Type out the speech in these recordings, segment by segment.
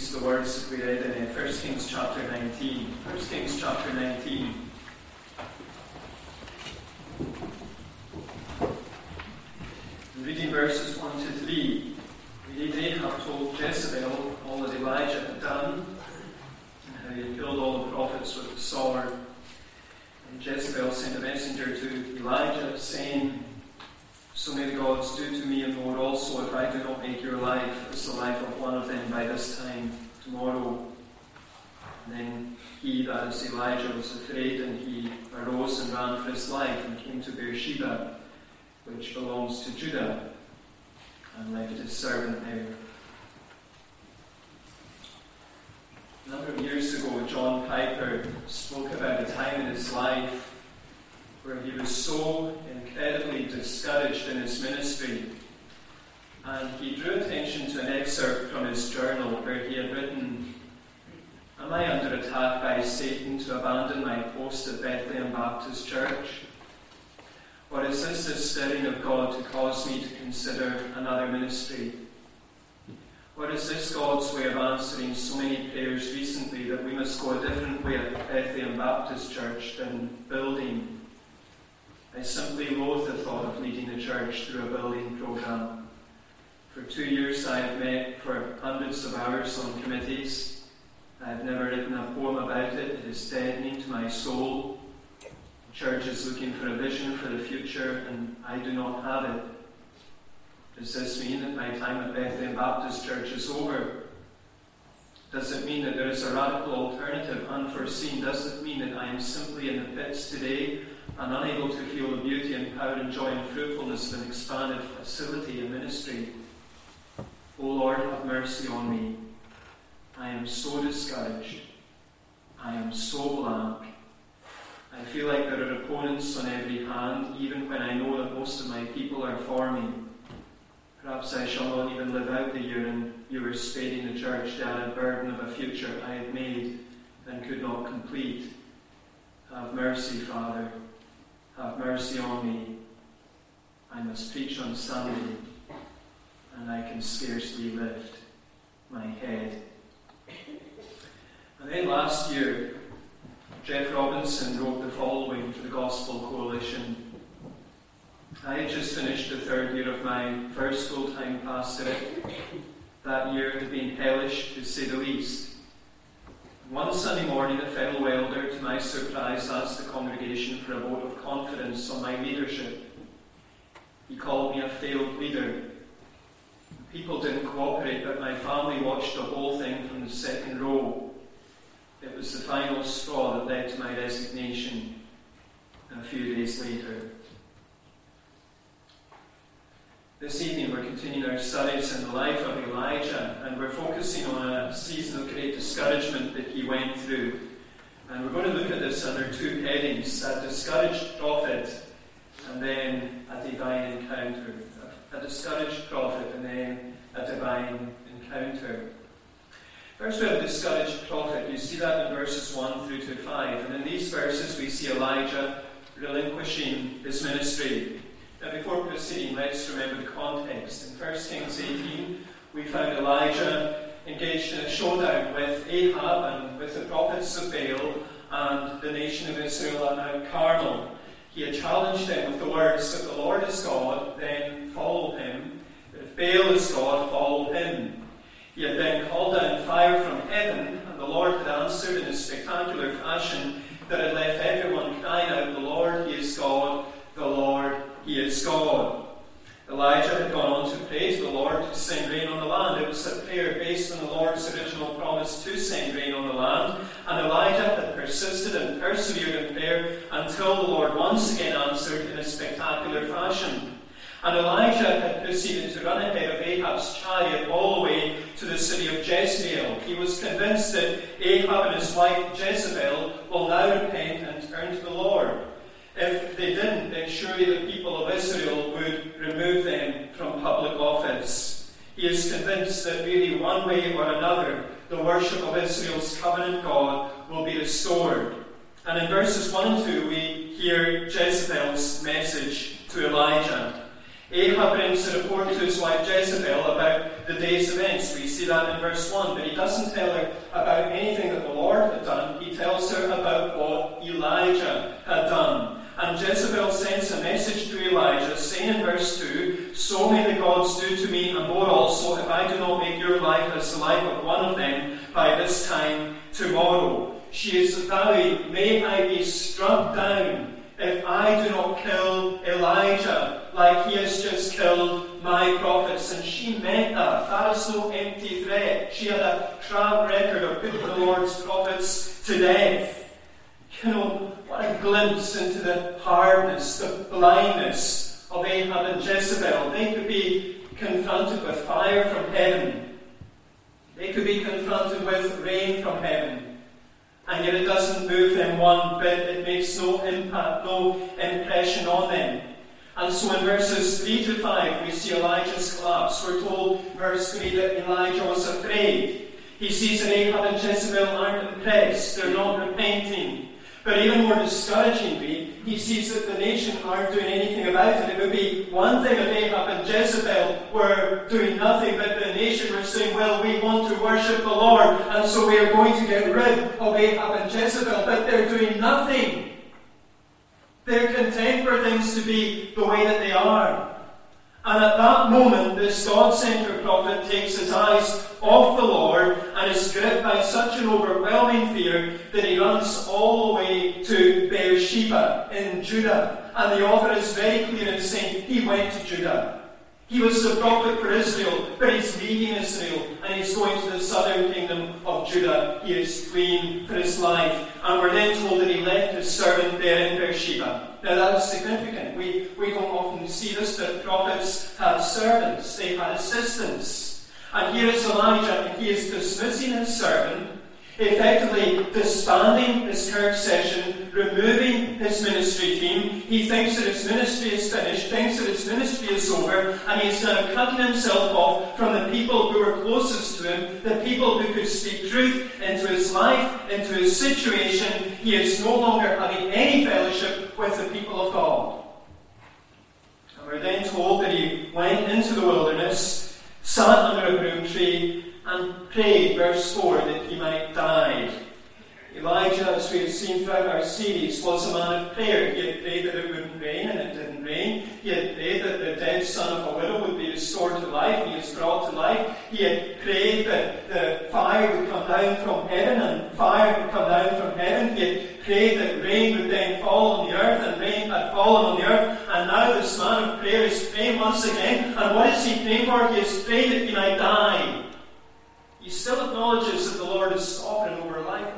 these the words that we read in 1 Kings chapter 19. 1 Kings chapter 19. Reading verses 1 to 3. We read Ahab told Jezebel all that Elijah had done and how he had killed all the prophets with the sword. And Jezebel sent a messenger to Elijah saying, so may the gods do to me and more also if I do not make your life as the life of one of them by this time tomorrow. And then he, that is Elijah, was afraid, and he arose and ran for his life and came to Beersheba, which belongs to Judah, and left his servant there. A number of years ago, John Piper spoke about a time in his life where he was so incredibly discouraged in his ministry. And he drew attention to an excerpt from his journal where he had written, Am I under attack by Satan to abandon my post at Bethlehem Baptist Church? Or is this the stirring of God to cause me to consider another ministry? Or is this God's way of answering so many prayers recently that we must go a different way at Bethlehem Baptist Church than building I simply loathe the thought of leading the church through a building program. For two years I have met for hundreds of hours on committees. I have never written a poem about it. It is deadening to my soul. The church is looking for a vision for the future, and I do not have it. Does this mean that my time at Bethlehem Baptist Church is over? Does it mean that there is a radical alternative unforeseen? Does it mean that I am simply in the pits today and unable to feel the beauty and power and joy and fruitfulness of an expanded facility and ministry. O Lord, have mercy on me. I am so discouraged. I am so blank. I feel like there are opponents on every hand, even when I know that most of my people are for me. Perhaps I shall not even live out the year, and you are spading the church down a burden of a future I had made and could not complete. Have mercy, Father. Have mercy on me. I must preach on Sunday, and I can scarcely lift my head. And then last year, Jeff Robinson wrote the following for the Gospel Coalition. I had just finished the third year of my first full time pastorate. That year had been hellish, to say the least. One Sunday morning, a fellow elder, to my surprise, asked the congregation for a vote of confidence on my leadership. He called me a failed leader. People didn't cooperate, but my family watched the whole thing from the second row. It was the final straw that led to my resignation a few days later. This evening we're continuing our studies in the life of Elijah and we're focusing on a season of great discouragement that he went through. And we're going to look at this under two headings a discouraged prophet and then a divine encounter. A discouraged prophet and then a divine encounter. First, we have a discouraged prophet. You see that in verses 1 through to 5. And in these verses, we see Elijah relinquishing his ministry. Now, before proceeding, let's remember the context. In 1 Kings 18, we found Elijah engaged in a showdown with Ahab and with the prophets of Baal and the nation of Israel at Mount Carmel. He had challenged them with the words, If the Lord is God, then follow him. If Baal is God, follow him. He had then called down fire from heaven, and the Lord had answered in a spectacular fashion that had left everyone crying out, The Lord, He is God, the Lord, he is God. Elijah had gone on to pray to the Lord to send rain on the land. It was a prayer based on the Lord's original promise to send rain on the land. And Elijah had persisted and persevered in prayer until the Lord once again answered in a spectacular fashion. And Elijah had proceeded to run ahead of Ahab's chariot all the way to the city of Jezreel. He was convinced that Ahab and his wife Jezebel will now repent and turn to the Lord. If they didn't, then surely the people of Israel would remove them from public office. He is convinced that really one way or another, the worship of Israel's covenant God will be restored. And in verses 1 and 2, we hear Jezebel's message to Elijah. Ahab brings a report to his wife Jezebel about the day's events. We see that in verse 1. But he doesn't tell her about anything that the Lord had done. He tells her about what Elijah had done. And Jezebel sends a message to Elijah, saying in verse 2 So may the gods do to me and more also, if I do not make your life as the life of one of them by this time tomorrow. She is vowing, May I be struck down if I do not kill Elijah like he has just killed my prophets. And she meant that. That is no empty threat. She had a track record of putting the Lord's prophets to death. You know, what a glimpse into the hardness, the blindness of Ahab and Jezebel. They could be confronted with fire from heaven. They could be confronted with rain from heaven. And yet it doesn't move them one bit. It makes no impact, no impression on them. And so in verses 3 to 5, we see Elijah's collapse. We're told, verse 3, that Elijah was afraid. He sees that Ahab and Jezebel aren't impressed, they're not repenting. But even more discouragingly, he sees that the nation aren't doing anything about it. It would be one thing if Ahab and Jezebel were doing nothing, but the nation were saying, well, we want to worship the Lord, and so we are going to get rid of Ahab and Jezebel, but they're doing nothing. They're content for things to be the way that they are. And at that moment, this God centered prophet takes his eyes off the Lord and is gripped by such an overwhelming fear that he runs all the way to Beersheba in Judah. And the author is very clear in saying he went to Judah. He was the prophet for Israel, but he's leaving Israel and he's going to the southern kingdom of Judah. He is fleeing for his life. And we're then told that he left his servant there in Beersheba. Now that is significant. We, we don't often see this, but prophets had servants, they had assistants. And here is Elijah, and he is dismissing his servant effectively disbanding his church session, removing his ministry team. He thinks that his ministry is finished, thinks that his ministry is over, and he's now cutting himself off from the people who were closest to him, the people who could speak truth into his life, into his situation. He is no longer having any fellowship with the people of God. And we're then told that he went into the wilderness, sat under a broom tree, and prayed, verse 4, that he might die. Elijah, as we have seen throughout our series, was a man of prayer. He had prayed that it wouldn't rain, and it didn't rain. He had prayed that the dead son of a widow would be restored to life, he was brought to life. He had prayed that the fire would come down from heaven, and fire would come down from heaven. He had prayed that rain would then fall on the earth, and rain had fallen on the earth. And now this man of prayer is praying once again. And what is he praying for? He is praying that he might die. He still acknowledges that the Lord is sovereign over life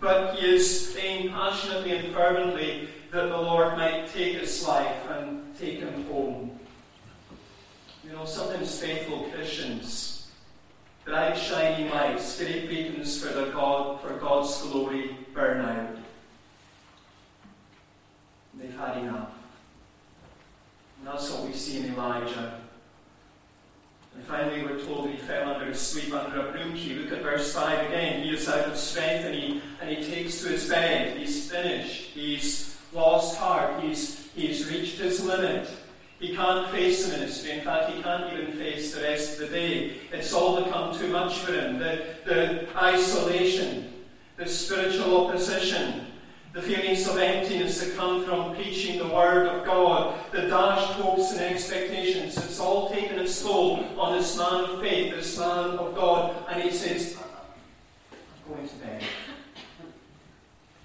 but he is praying passionately and fervently that the Lord might take his life and take him home. You know, sometimes faithful Christians, bright shining lights, great beacons for the God for God's glory burn out. They've had enough. And that's what we see in Elijah. And finally, we're told he fell under a sleep under a broom tree. Look at verse 5 again. He is out of strength and he, and he takes to his bed. He's finished. He's lost heart. He's, he's reached his limit. He can't face the ministry. In fact, he can't even face the rest of the day. It's all become too much for him. The, the isolation, the spiritual opposition, the feelings of emptiness that come from preaching the Word of God, the dashed hopes and expectations. It's all taken its toll on this man of faith, this man of God. And he says, I'm going to bed.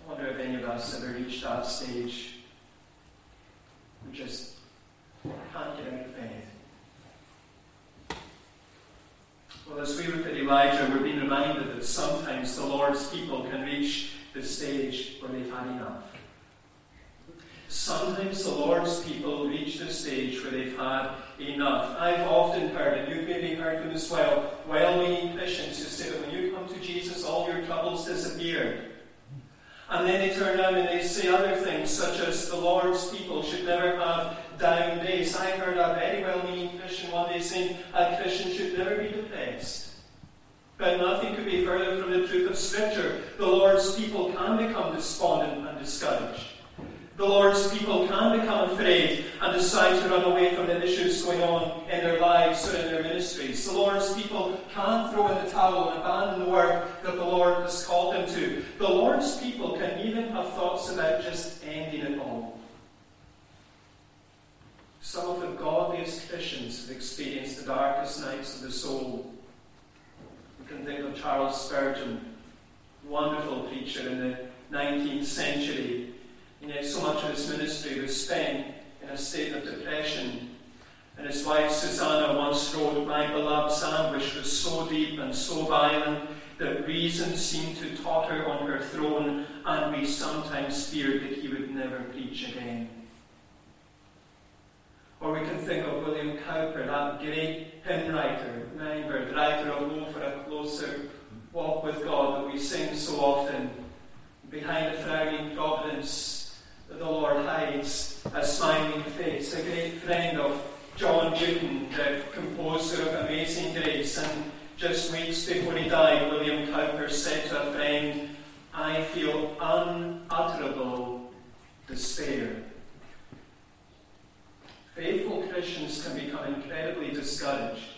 I wonder if any of us ever reached that stage. We just can't get out of bed. Well, as we look at Elijah, we're being reminded that sometimes the Lord's people can reach the stage where they've had enough. Sometimes the Lord's people reach the stage where they've had enough. I've often heard, and you've maybe heard them as well, well meaning Christians who say that when you come to Jesus, all your troubles disappear. And then they turn around and they say other things, such as the Lord's people should never have down days. I heard a very well meaning Christian one day saying a Christian should never be depressed. But nothing could be further from the truth of Scripture. The Lord's people can become despondent and discouraged. The Lord's people can become afraid and decide to run away from the issues going on in their lives or in their ministries. The Lord's people can throw in the towel and abandon the work that the Lord has called them to. The Lord's people can even have thoughts about just ending it all. Some of the godliest Christians have experienced the darkest nights of the soul. We can think of Charles Spurgeon, wonderful preacher in the 19th century and yet, so much of his ministry was spent in a state of depression. And his wife Susanna once wrote, My beloved's anguish was so deep and so violent that reason seemed to totter on her throne, and we sometimes feared that he would never preach again. Or we can think of William Cowper, that great hymn writer, remember, writer of Oh a Closer Walk with God that we sing so often. Behind the frowning providence that the Lord hides a smiling face, a great friend of John Newton, the composer of Amazing Grace. And just weeks before he died, William Cowper said to a friend, I feel unutterable despair. Faithful Christians can become incredibly discouraged.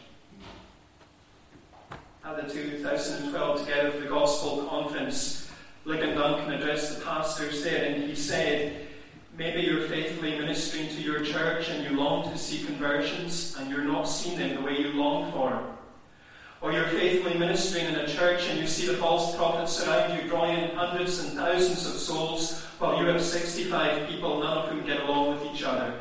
At the 2012 Together for the Gospel conference, Ligon Duncan addressed the pastors there, and he said, Maybe you're faithfully ministering to your church and you long to see conversions and you're not seeing them the way you long for. Or you're faithfully ministering in a church and you see the false prophets around you drawing in hundreds and thousands of souls while you have 65 people, none of whom get along with each other.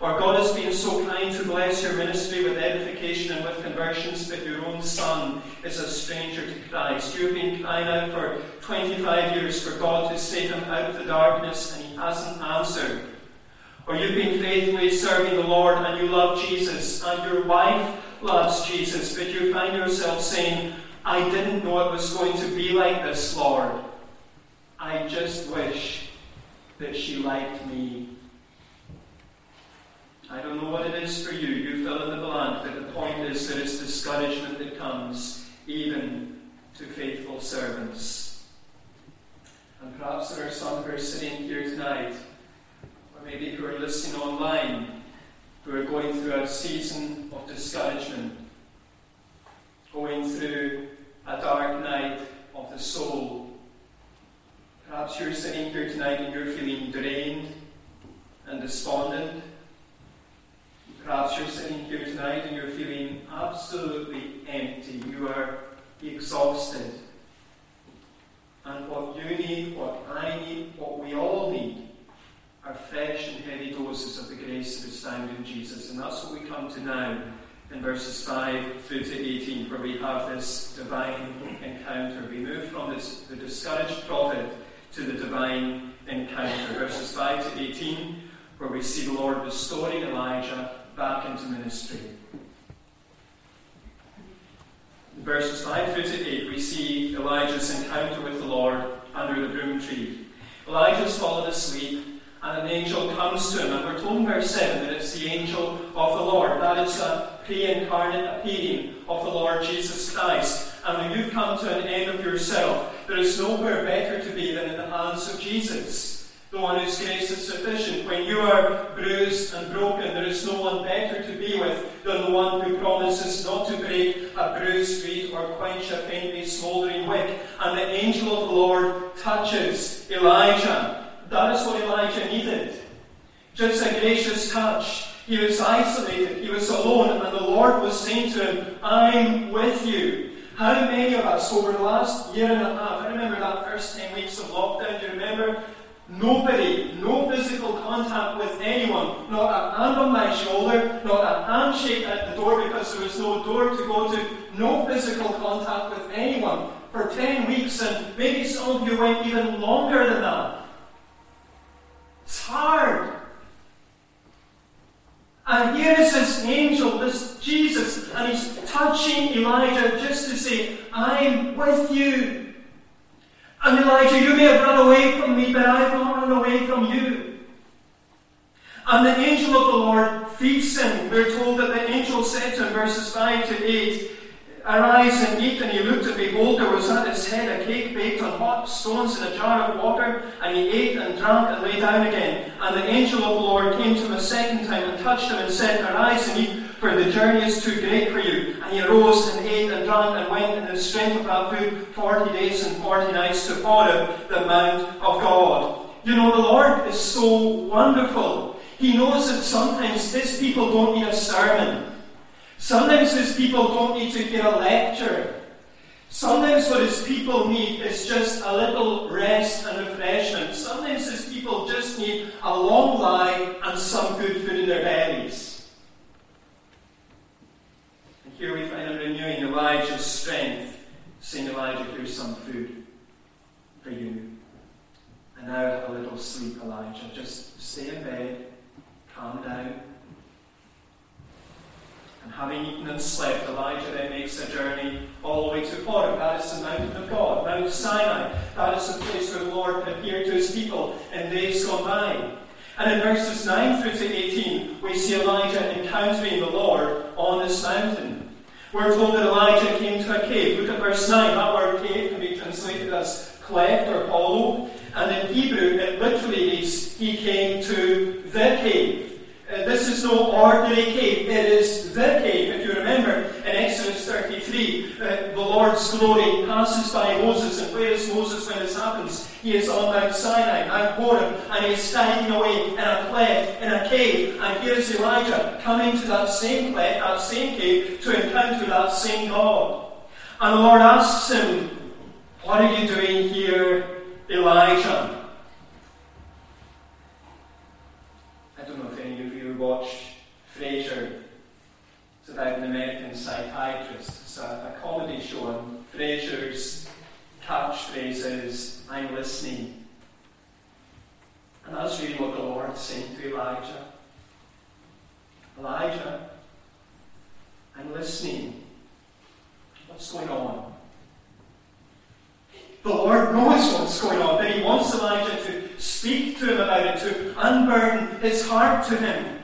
Or God has been so kind to bless your ministry with edification and with conversions, but your own son is a stranger to Christ. You've been crying out for 25 years for God to save him out of the darkness, and he hasn't answered. Or you've been faithfully serving the Lord and you love Jesus, and your wife loves Jesus, but you find yourself saying, I didn't know it was going to be like this, Lord. I just wish that she liked me I don't know what it is for you. You fill in the blank, but the point is that it's discouragement that comes even to faithful servants. And perhaps there are some who are sitting here tonight, or maybe who are listening online, who are going through a season of discouragement, going through a dark night of the soul. Perhaps you're sitting here tonight and you're feeling drained and despondent. Perhaps you're sitting here tonight and you're feeling absolutely empty. You are exhausted. And what you need, what I need, what we all need, are fresh and heavy doses of the grace that is found in Jesus. And that's what we come to now in verses 5 through to 18, where we have this divine encounter. We move from this, the discouraged prophet to the divine encounter. Verses 5 to 18, where we see the Lord restoring Elijah back into ministry. In verses 5 through to 8, we see Elijah's encounter with the Lord under the broom tree. Elijah's fallen asleep, and an angel comes to him, and we're told in verse 7 that it's the angel of the Lord. That is a pre incarnate appearing of the Lord Jesus Christ. And when you've come to an end of yourself, there is nowhere better to be than in the hands of Jesus the one whose grace is sufficient. When you are bruised and broken, there is no one better to be with than the one who promises not to break a bruised reed or quench a faintly smouldering wick. And the angel of the Lord touches Elijah. That is what Elijah needed. Just a gracious touch. He was isolated, he was alone, and the Lord was saying to him, I'm with you. How many of us over the last year and a half, I remember that first 10 weeks of lockdown, do you remember? Nobody, no physical contact with anyone, not a hand on my shoulder, not a handshake at the door because there was no door to go to, no physical contact with anyone for 10 weeks, and maybe some of you went even longer than that. It's hard. And here is this angel, this Jesus, and he's touching Elijah just to say, I'm with you. And Elijah, you may have run away from me, but I have not run away from you. And the angel of the Lord feeds him. We're told that the angel said to him, verses 5 to 8, uh, Arise and eat. And he looked, and behold, there was at his head a cake baked on hot stones and a jar of water. And he ate and drank and lay down again. And the angel of the Lord came to him a second time and touched him and said, Arise and eat, for the journey is too great for you. And he arose and ate and drank and went in the strength of that food forty days and forty nights to Horeb, the Mount of God. You know, the Lord is so wonderful. He knows that sometimes his people don't need a sermon. Sometimes his people don't need to hear a lecture. Sometimes what his people need is just a little rest and refreshment. Sometimes his people just need a long lie and some good food in their bellies. Here we find a renewing Elijah's strength, saying, Elijah, here's some food for you. And now a little sleep, Elijah. Just stay in bed, calm down and having eaten and slept, Elijah then makes a journey all the way to Horeb. That is the mountain of God, Mount Sinai. That is the place where the Lord appeared to his people in days gone by. And in verses 9 through to 18, we see Elijah encountering the Lord on this mountain. We're told that Elijah came to a cave. Look at verse 9. That word cave can be translated as cleft or hollow. And in Hebrew, it literally means he came to the cave. Uh, this is no ordinary cave, it is the cave. If you remember in Exodus 33, uh, the Lord's glory passes by Moses, and where is Moses when this happens? He is on Mount Sinai, Mount Horeb, and he is standing away in a cleft, in a cave. And here is Elijah coming to that same cleft, that same cave, to encounter that same God. And the Lord asks him, What are you doing here, Elijah? I don't know if any of you watched Frasier. It's about an American psychiatrist. It's a, a comedy show, and Frasier's catchphrase is, I'm listening. And that's really what the Lord's saying to Elijah. Elijah, I'm listening. What's going on? The Lord knows what's going on, but He wants Elijah to speak to him about it, to unburden his heart to him.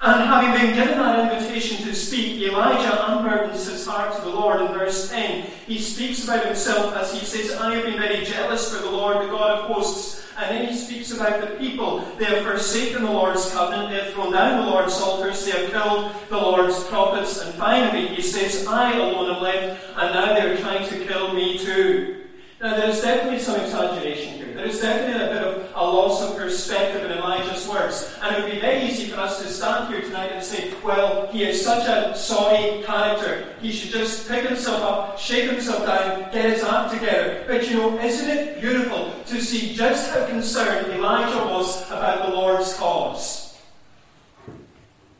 And having been given that invitation to speak, Elijah unburdens his heart to the Lord in verse 10. He speaks about himself as he says, I have been very jealous for the Lord, the God of hosts. And then he speaks about the people. They have forsaken the Lord's covenant, they have thrown down the Lord's altars, they have killed the Lord's prophets. And finally, he says, I alone am left, and now they are trying to kill me too. Now, there's definitely some exaggeration here. There is definitely a bit of a loss of perspective in Elijah's words. And it would be very easy for us to stand here tonight and say, well, he is such a sorry character. He should just pick himself up, shake himself down, get his act together. But you know, isn't it beautiful to see just how concerned Elijah was about the Lord's cause?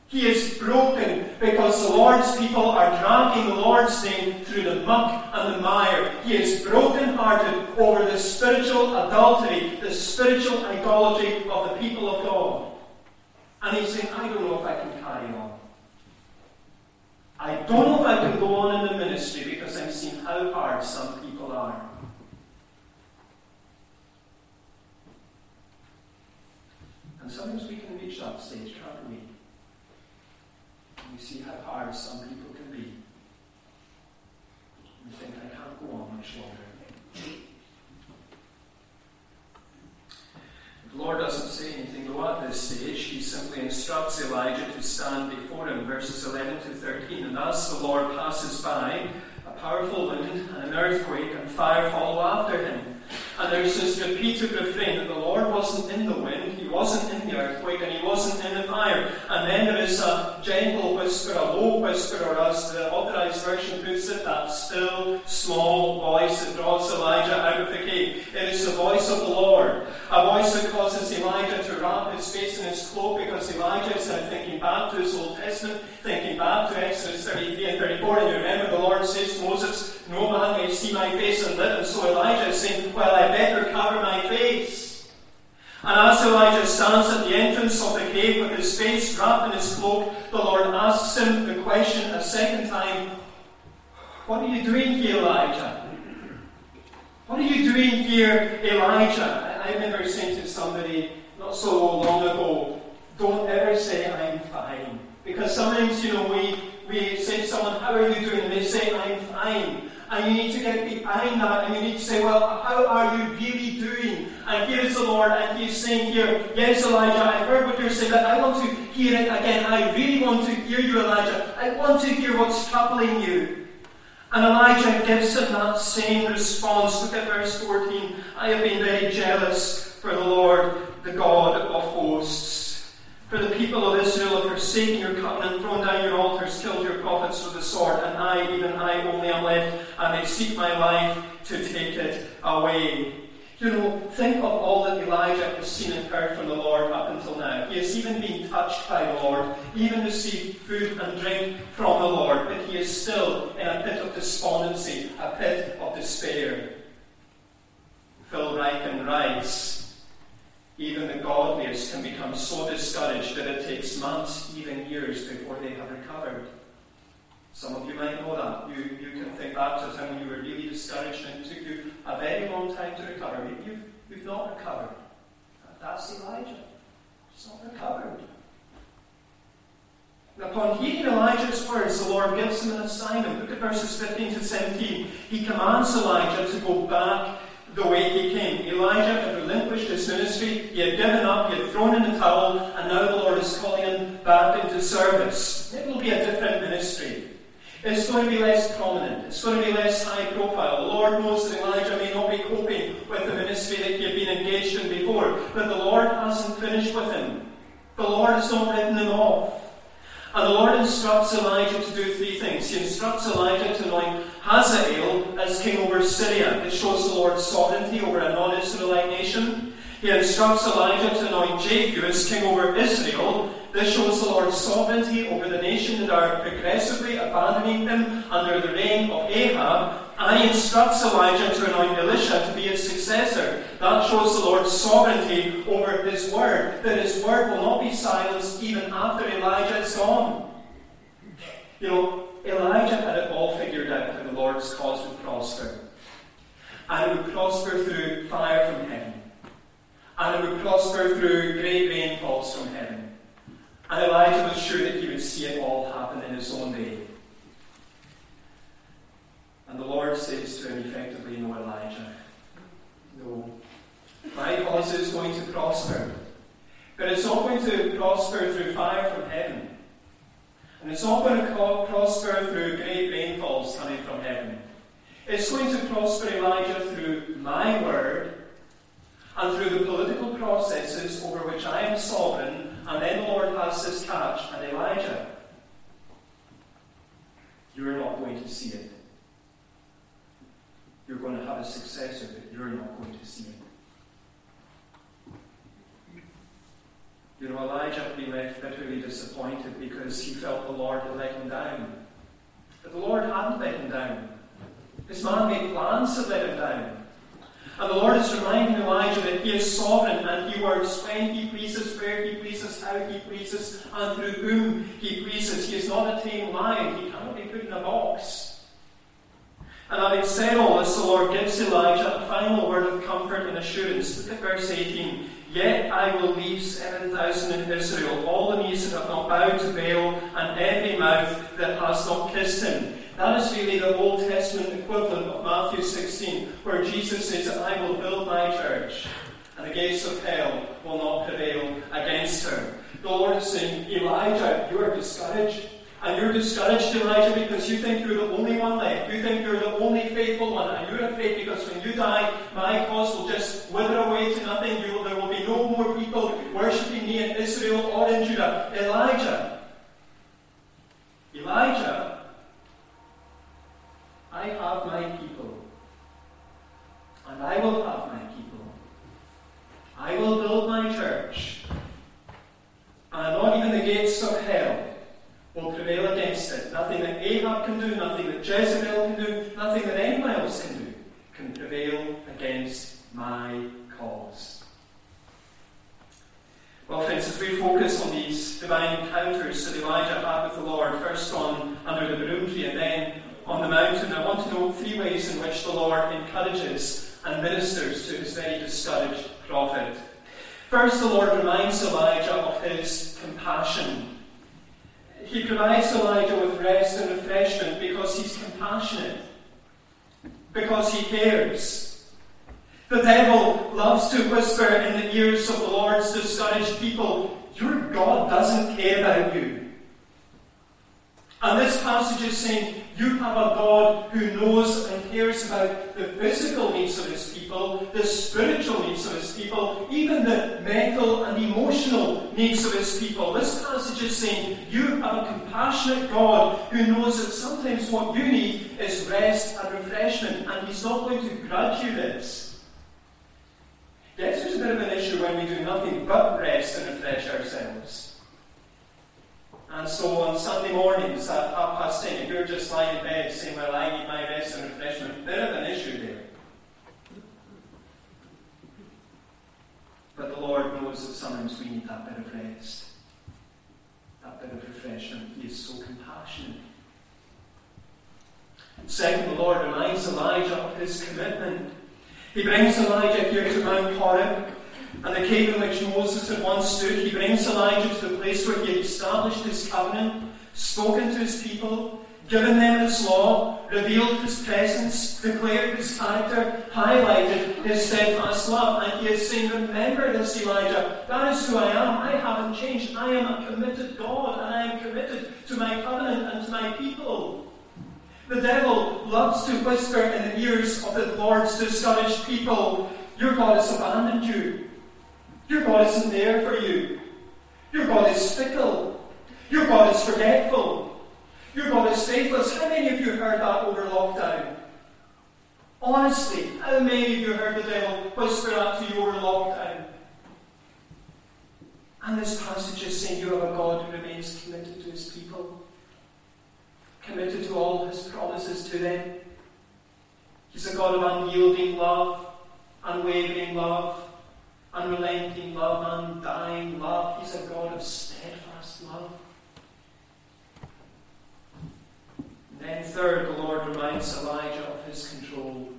He is broken because the Lord's people are dragging the Lord's name through the muck and the mire. He is broken-hearted over the spiritual adultery, the spiritual idolatry of the people of God. And he's saying, I don't know if I can carry on. I don't know if I can go on in the ministry because I've seen how hard some people are. And sometimes we can reach that stage, can't we? We see how hard some people can be. We think, I can't go on much longer. The Lord doesn't say anything though at this stage. He simply instructs Elijah to stand before him, verses 11 to 13. And as the Lord passes by, a powerful wind and an earthquake and fire follow after him. And there's this repeated refrain that the Lord wasn't in the wind, He wasn't in the earthquake, and He wasn't in the fire. And then there is a gentle whisper, a low whisper, or as the authorized version puts it, that still, small voice that draws Elijah out of the cave. It is the voice of the Lord. A voice that causes Elijah to wrap his face in his cloak because Elijah is now thinking back to his Old Testament, thinking back to Exodus 33 and 34. And you remember the Lord says to Moses, No man may see my face and live. And so Elijah is saying, Well, I better cover my face. And as Elijah stands at the entrance of the cave with his face wrapped in his cloak, the Lord asks him the question a second time What are you doing here, Elijah? What are you doing here, Elijah? I remember saying to somebody not so long ago, don't ever say I'm fine. Because sometimes, you know, we, we say to someone, how are you doing? And they say, I'm fine. And you need to get behind that and you need to say, well, how are you really here's the Lord, and He's saying here, yes, Elijah, I've heard what you're saying, but I want to hear it again. I really want to hear you, Elijah. I want to hear what's troubling you. And Elijah gives him that same response. Look at verse 14. I have been very jealous for the Lord, the God of hosts. For the people of Israel have forsaken your covenant, thrown down your altars, killed your prophets with the sword, and I, even I, only am left, and they seek my life to take it away. You know, think of all that Elijah has seen and heard from the Lord up until now. He has even been touched by the Lord, even received food and drink from the Lord, but he is still in a pit of despondency, a pit of despair. Phil Ryken writes, even the godliest can become so discouraged that it takes months, even years, before they have recovered. Some of you might know that. You, you can think back to a time when you were really discouraged and it took you a very long time to recover. Maybe you've, you've not recovered. That's Elijah. He's not recovered. And upon hearing Elijah's words, the Lord gives him an assignment. Look at verses 15 to 17. He commands Elijah to go back the way he came. Elijah had relinquished his ministry, he had given up, he had thrown in the towel, and now the Lord is calling him back into service. It will be a different ministry. It's going to be less prominent. It's going to be less high profile. The Lord knows that Elijah may not be coping with the ministry that he had been engaged in before, but the Lord hasn't finished with him. The Lord has not written him off. And the Lord instructs Elijah to do three things. He instructs Elijah to anoint Hazael as king over Syria. It shows the Lord's sovereignty over a non Israelite nation. He instructs Elijah to anoint Jehu as king over Israel. This shows the Lord's sovereignty over the nation that are progressively abandoning him under the reign of Ahab. And he instructs Elijah to anoint Elisha to be his successor. That shows the Lord's sovereignty over his word, that his word will not be silenced even after Elijah is gone. You know, Elijah had it all figured out how the Lord's cause would prosper. And it would prosper through fire from heaven. And it would prosper through great rainfalls from heaven. And Elijah was sure that he would see it all happen in his own day. And the Lord says to him effectively, No, Elijah, no. My cause is going to prosper. But it's not going to prosper through fire from heaven. And it's not going to prosper through great rainfalls coming from heaven. It's going to prosper, Elijah, through my word and through the political processes over which I am sovereign. And then the Lord has this catch, and Elijah, you're not going to see it. You're going to have a successor, but you're not going to see it. You know, Elijah been left bitterly disappointed because he felt the Lord had let him down. But the Lord hadn't let him down. His man made plans to let him down. And the Lord is reminding Elijah that he is sovereign and he works when he pleases, where he pleases, how he pleases, and through whom he pleases. He is not a tame lion. He cannot be put in a box. And having said all this, the Lord gives Elijah a final word of comfort and assurance. Look at verse 18. Yet I will leave 7,000 in Israel, all the knees that have not bowed to Baal, and every mouth that has not kissed him. That is really the Old Testament equivalent of Matthew 16, where Jesus says, I will build my church, and the gates of hell will not prevail against her. The Lord is saying, Elijah, you are discouraged. And you're discouraged, Elijah, because you think you're the only one left. You think you're the only faithful one. And you're afraid because when you die, my cause will just wither away to nothing. Will, there will be no more people worshipping me in Israel or in Judah. Elijah. Elijah. I have my people. And I will have my people. I will build my church. And not even the gates of hell will prevail against it. Nothing that Ahab can do, nothing that Jezebel can do, nothing that anyone else can do can prevail against my cause. Well, friends, as we focus on these divine encounters that Elijah had with the Lord, first on under the broom tree and then on the mountain, I want to note three ways in which the Lord encourages and ministers to his very discouraged prophet. First, the Lord reminds Elijah of his compassion he provides Elijah with rest and refreshment because he's compassionate because he cares. The devil loves to whisper in the ears of the Lord's discouraged people, Your God doesn't care about you. And this passage is saying, you have a God who knows and cares about the physical needs of his people, the spiritual needs of his people, even the mental and emotional needs of his people. This passage is saying you have a compassionate God who knows that sometimes what you need is rest and refreshment, and he's not going to grudge you this. Yes, there's a bit of an issue when we do nothing but rest and refresh ourselves. And so on Sunday mornings at half past ten, if you're just lying in bed saying, Well, I need my rest and refreshment, bit of an issue there. But the Lord knows that sometimes we need that bit of rest, that bit of refreshment. He is so compassionate. Second, the Lord reminds Elijah of his commitment. He brings Elijah here to Mount Horeb and the cave in which Moses had once stood, he brings Elijah to the place where he had established his covenant, spoken to his people, given them his law, revealed his presence, declared his character, highlighted his steadfast love. And he is saying, Remember this, Elijah. That is who I am. I haven't changed. I am a committed God, and I am committed to my covenant and to my people. The devil loves to whisper in the ears of the Lord's discouraged people, Your God has abandoned you. Your God isn't there for you. Your God is fickle. Your God is forgetful. Your God is faithless. How many of you heard that over lockdown? Honestly, how many of you heard the devil whisper that to you over lockdown? And this passage is saying you have a God who remains committed to his people, committed to all his promises to them. He's a God of unyielding love, unwavering love, unrelenting love, undying love. He's a God of steadfast love. And then, third, the Lord reminds Elijah of his control.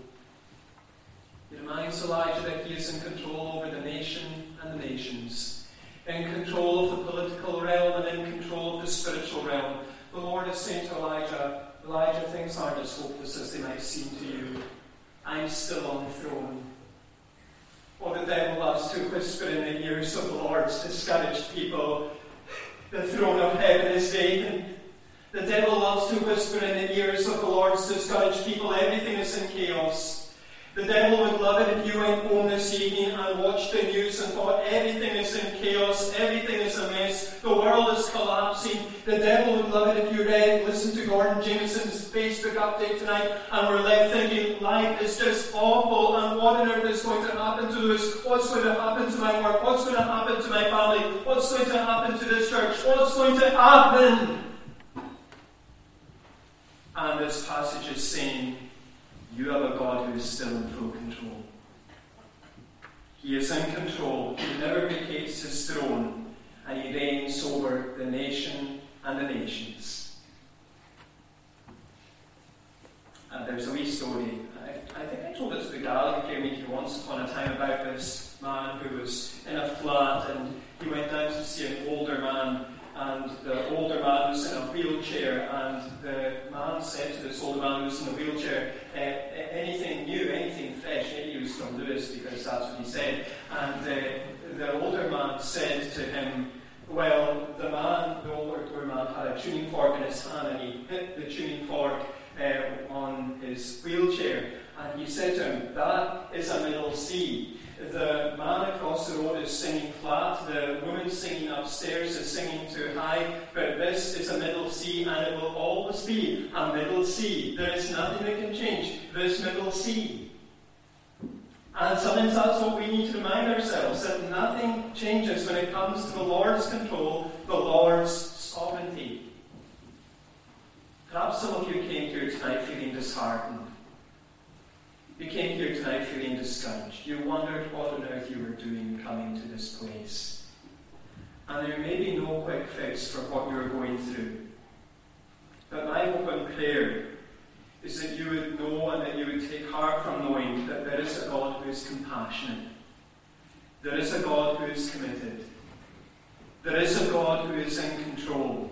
He reminds Elijah that he is in control over the nation and the nations, in control of the political realm and in control of the spiritual realm. The Lord is saying to Elijah, Elijah, things aren't as hopeless as they might seem to you. I'm still on the throne. Or the devil loves to whisper in the ears of the Lord's discouraged people, the throne of heaven is vacant. The devil loves to whisper in the ears of the Lord's discouraged people, everything is in chaos. The devil would love it if you went home this evening news and thought everything is in chaos, everything is a mess, the world is collapsing. The devil would love it if you read, listen to Gordon Jameson's Facebook update tonight and we're left thinking life is just awful and what on earth is going to happen to us? What's going to happen to my work? What's going to happen to my family? What's going to happen to this church? What's going to happen? And this passage is saying, you have a God who is still in full control. He is in control. He never vacates his throne, and he reigns over the nation and the nations. Uh, there's a wee story. I, I, think I told it to the gal who came in here once upon a time about this man who was in a flat and he went down to see an older man and the older man was in a wheelchair, and the man said to this older man who was in a wheelchair, uh, anything new, anything fresh, maybe he was from Lewis because that's what he said. And uh, the older man said to him, well, the man, the older man, had a tuning fork in his hand, and he hit the tuning fork uh, on his wheelchair, and he said to him, that is a middle C the man across the road is singing flat, the woman singing upstairs is singing too high, but this is a middle C and it will always be a middle C. There is nothing that can change this middle C. And sometimes that's what we need to remind ourselves that nothing changes when it comes to the Lord's control, the Lord's sovereignty. Perhaps some of you came here tonight feeling disheartened you came here tonight feeling discouraged. You wondered what on earth you were doing coming to this place. And there may be no quick fix for what you're going through. But my hope and prayer is that you would know and that you would take heart from knowing that there is a God who is compassionate. There is a God who is committed. There is a God who is in control.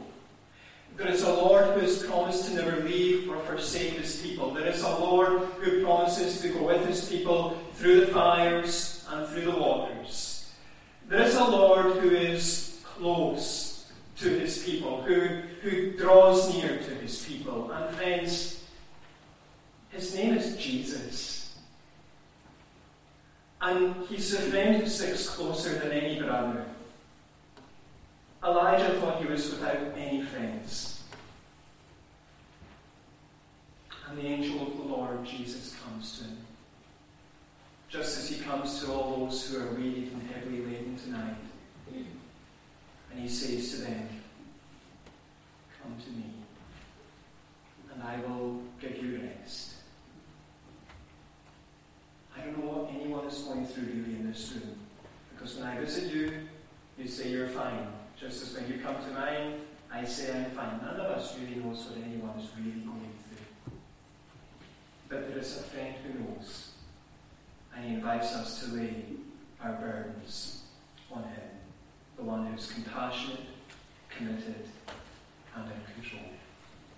There is a Lord who has promised to never leave or forsake his people. There is a Lord who promises to go with his people through the fires and through the waters. There is a Lord who is close to his people, who, who draws near to his people. And friends, his name is Jesus. And he's the friend who sticks closer than any brother. Elijah thought he was without any friends. And the angel of the Lord, Jesus, comes to him. Just as he comes to all those who are weary and heavily laden tonight. And he says to them, Come to me, and I will give you Because when I visit you, you say you're fine. Just as when you come to mine, I say I'm fine. None of us really knows what anyone is really going through. But there is a friend who knows, and he invites us to lay our burdens on him, the one who's compassionate, committed, and in control.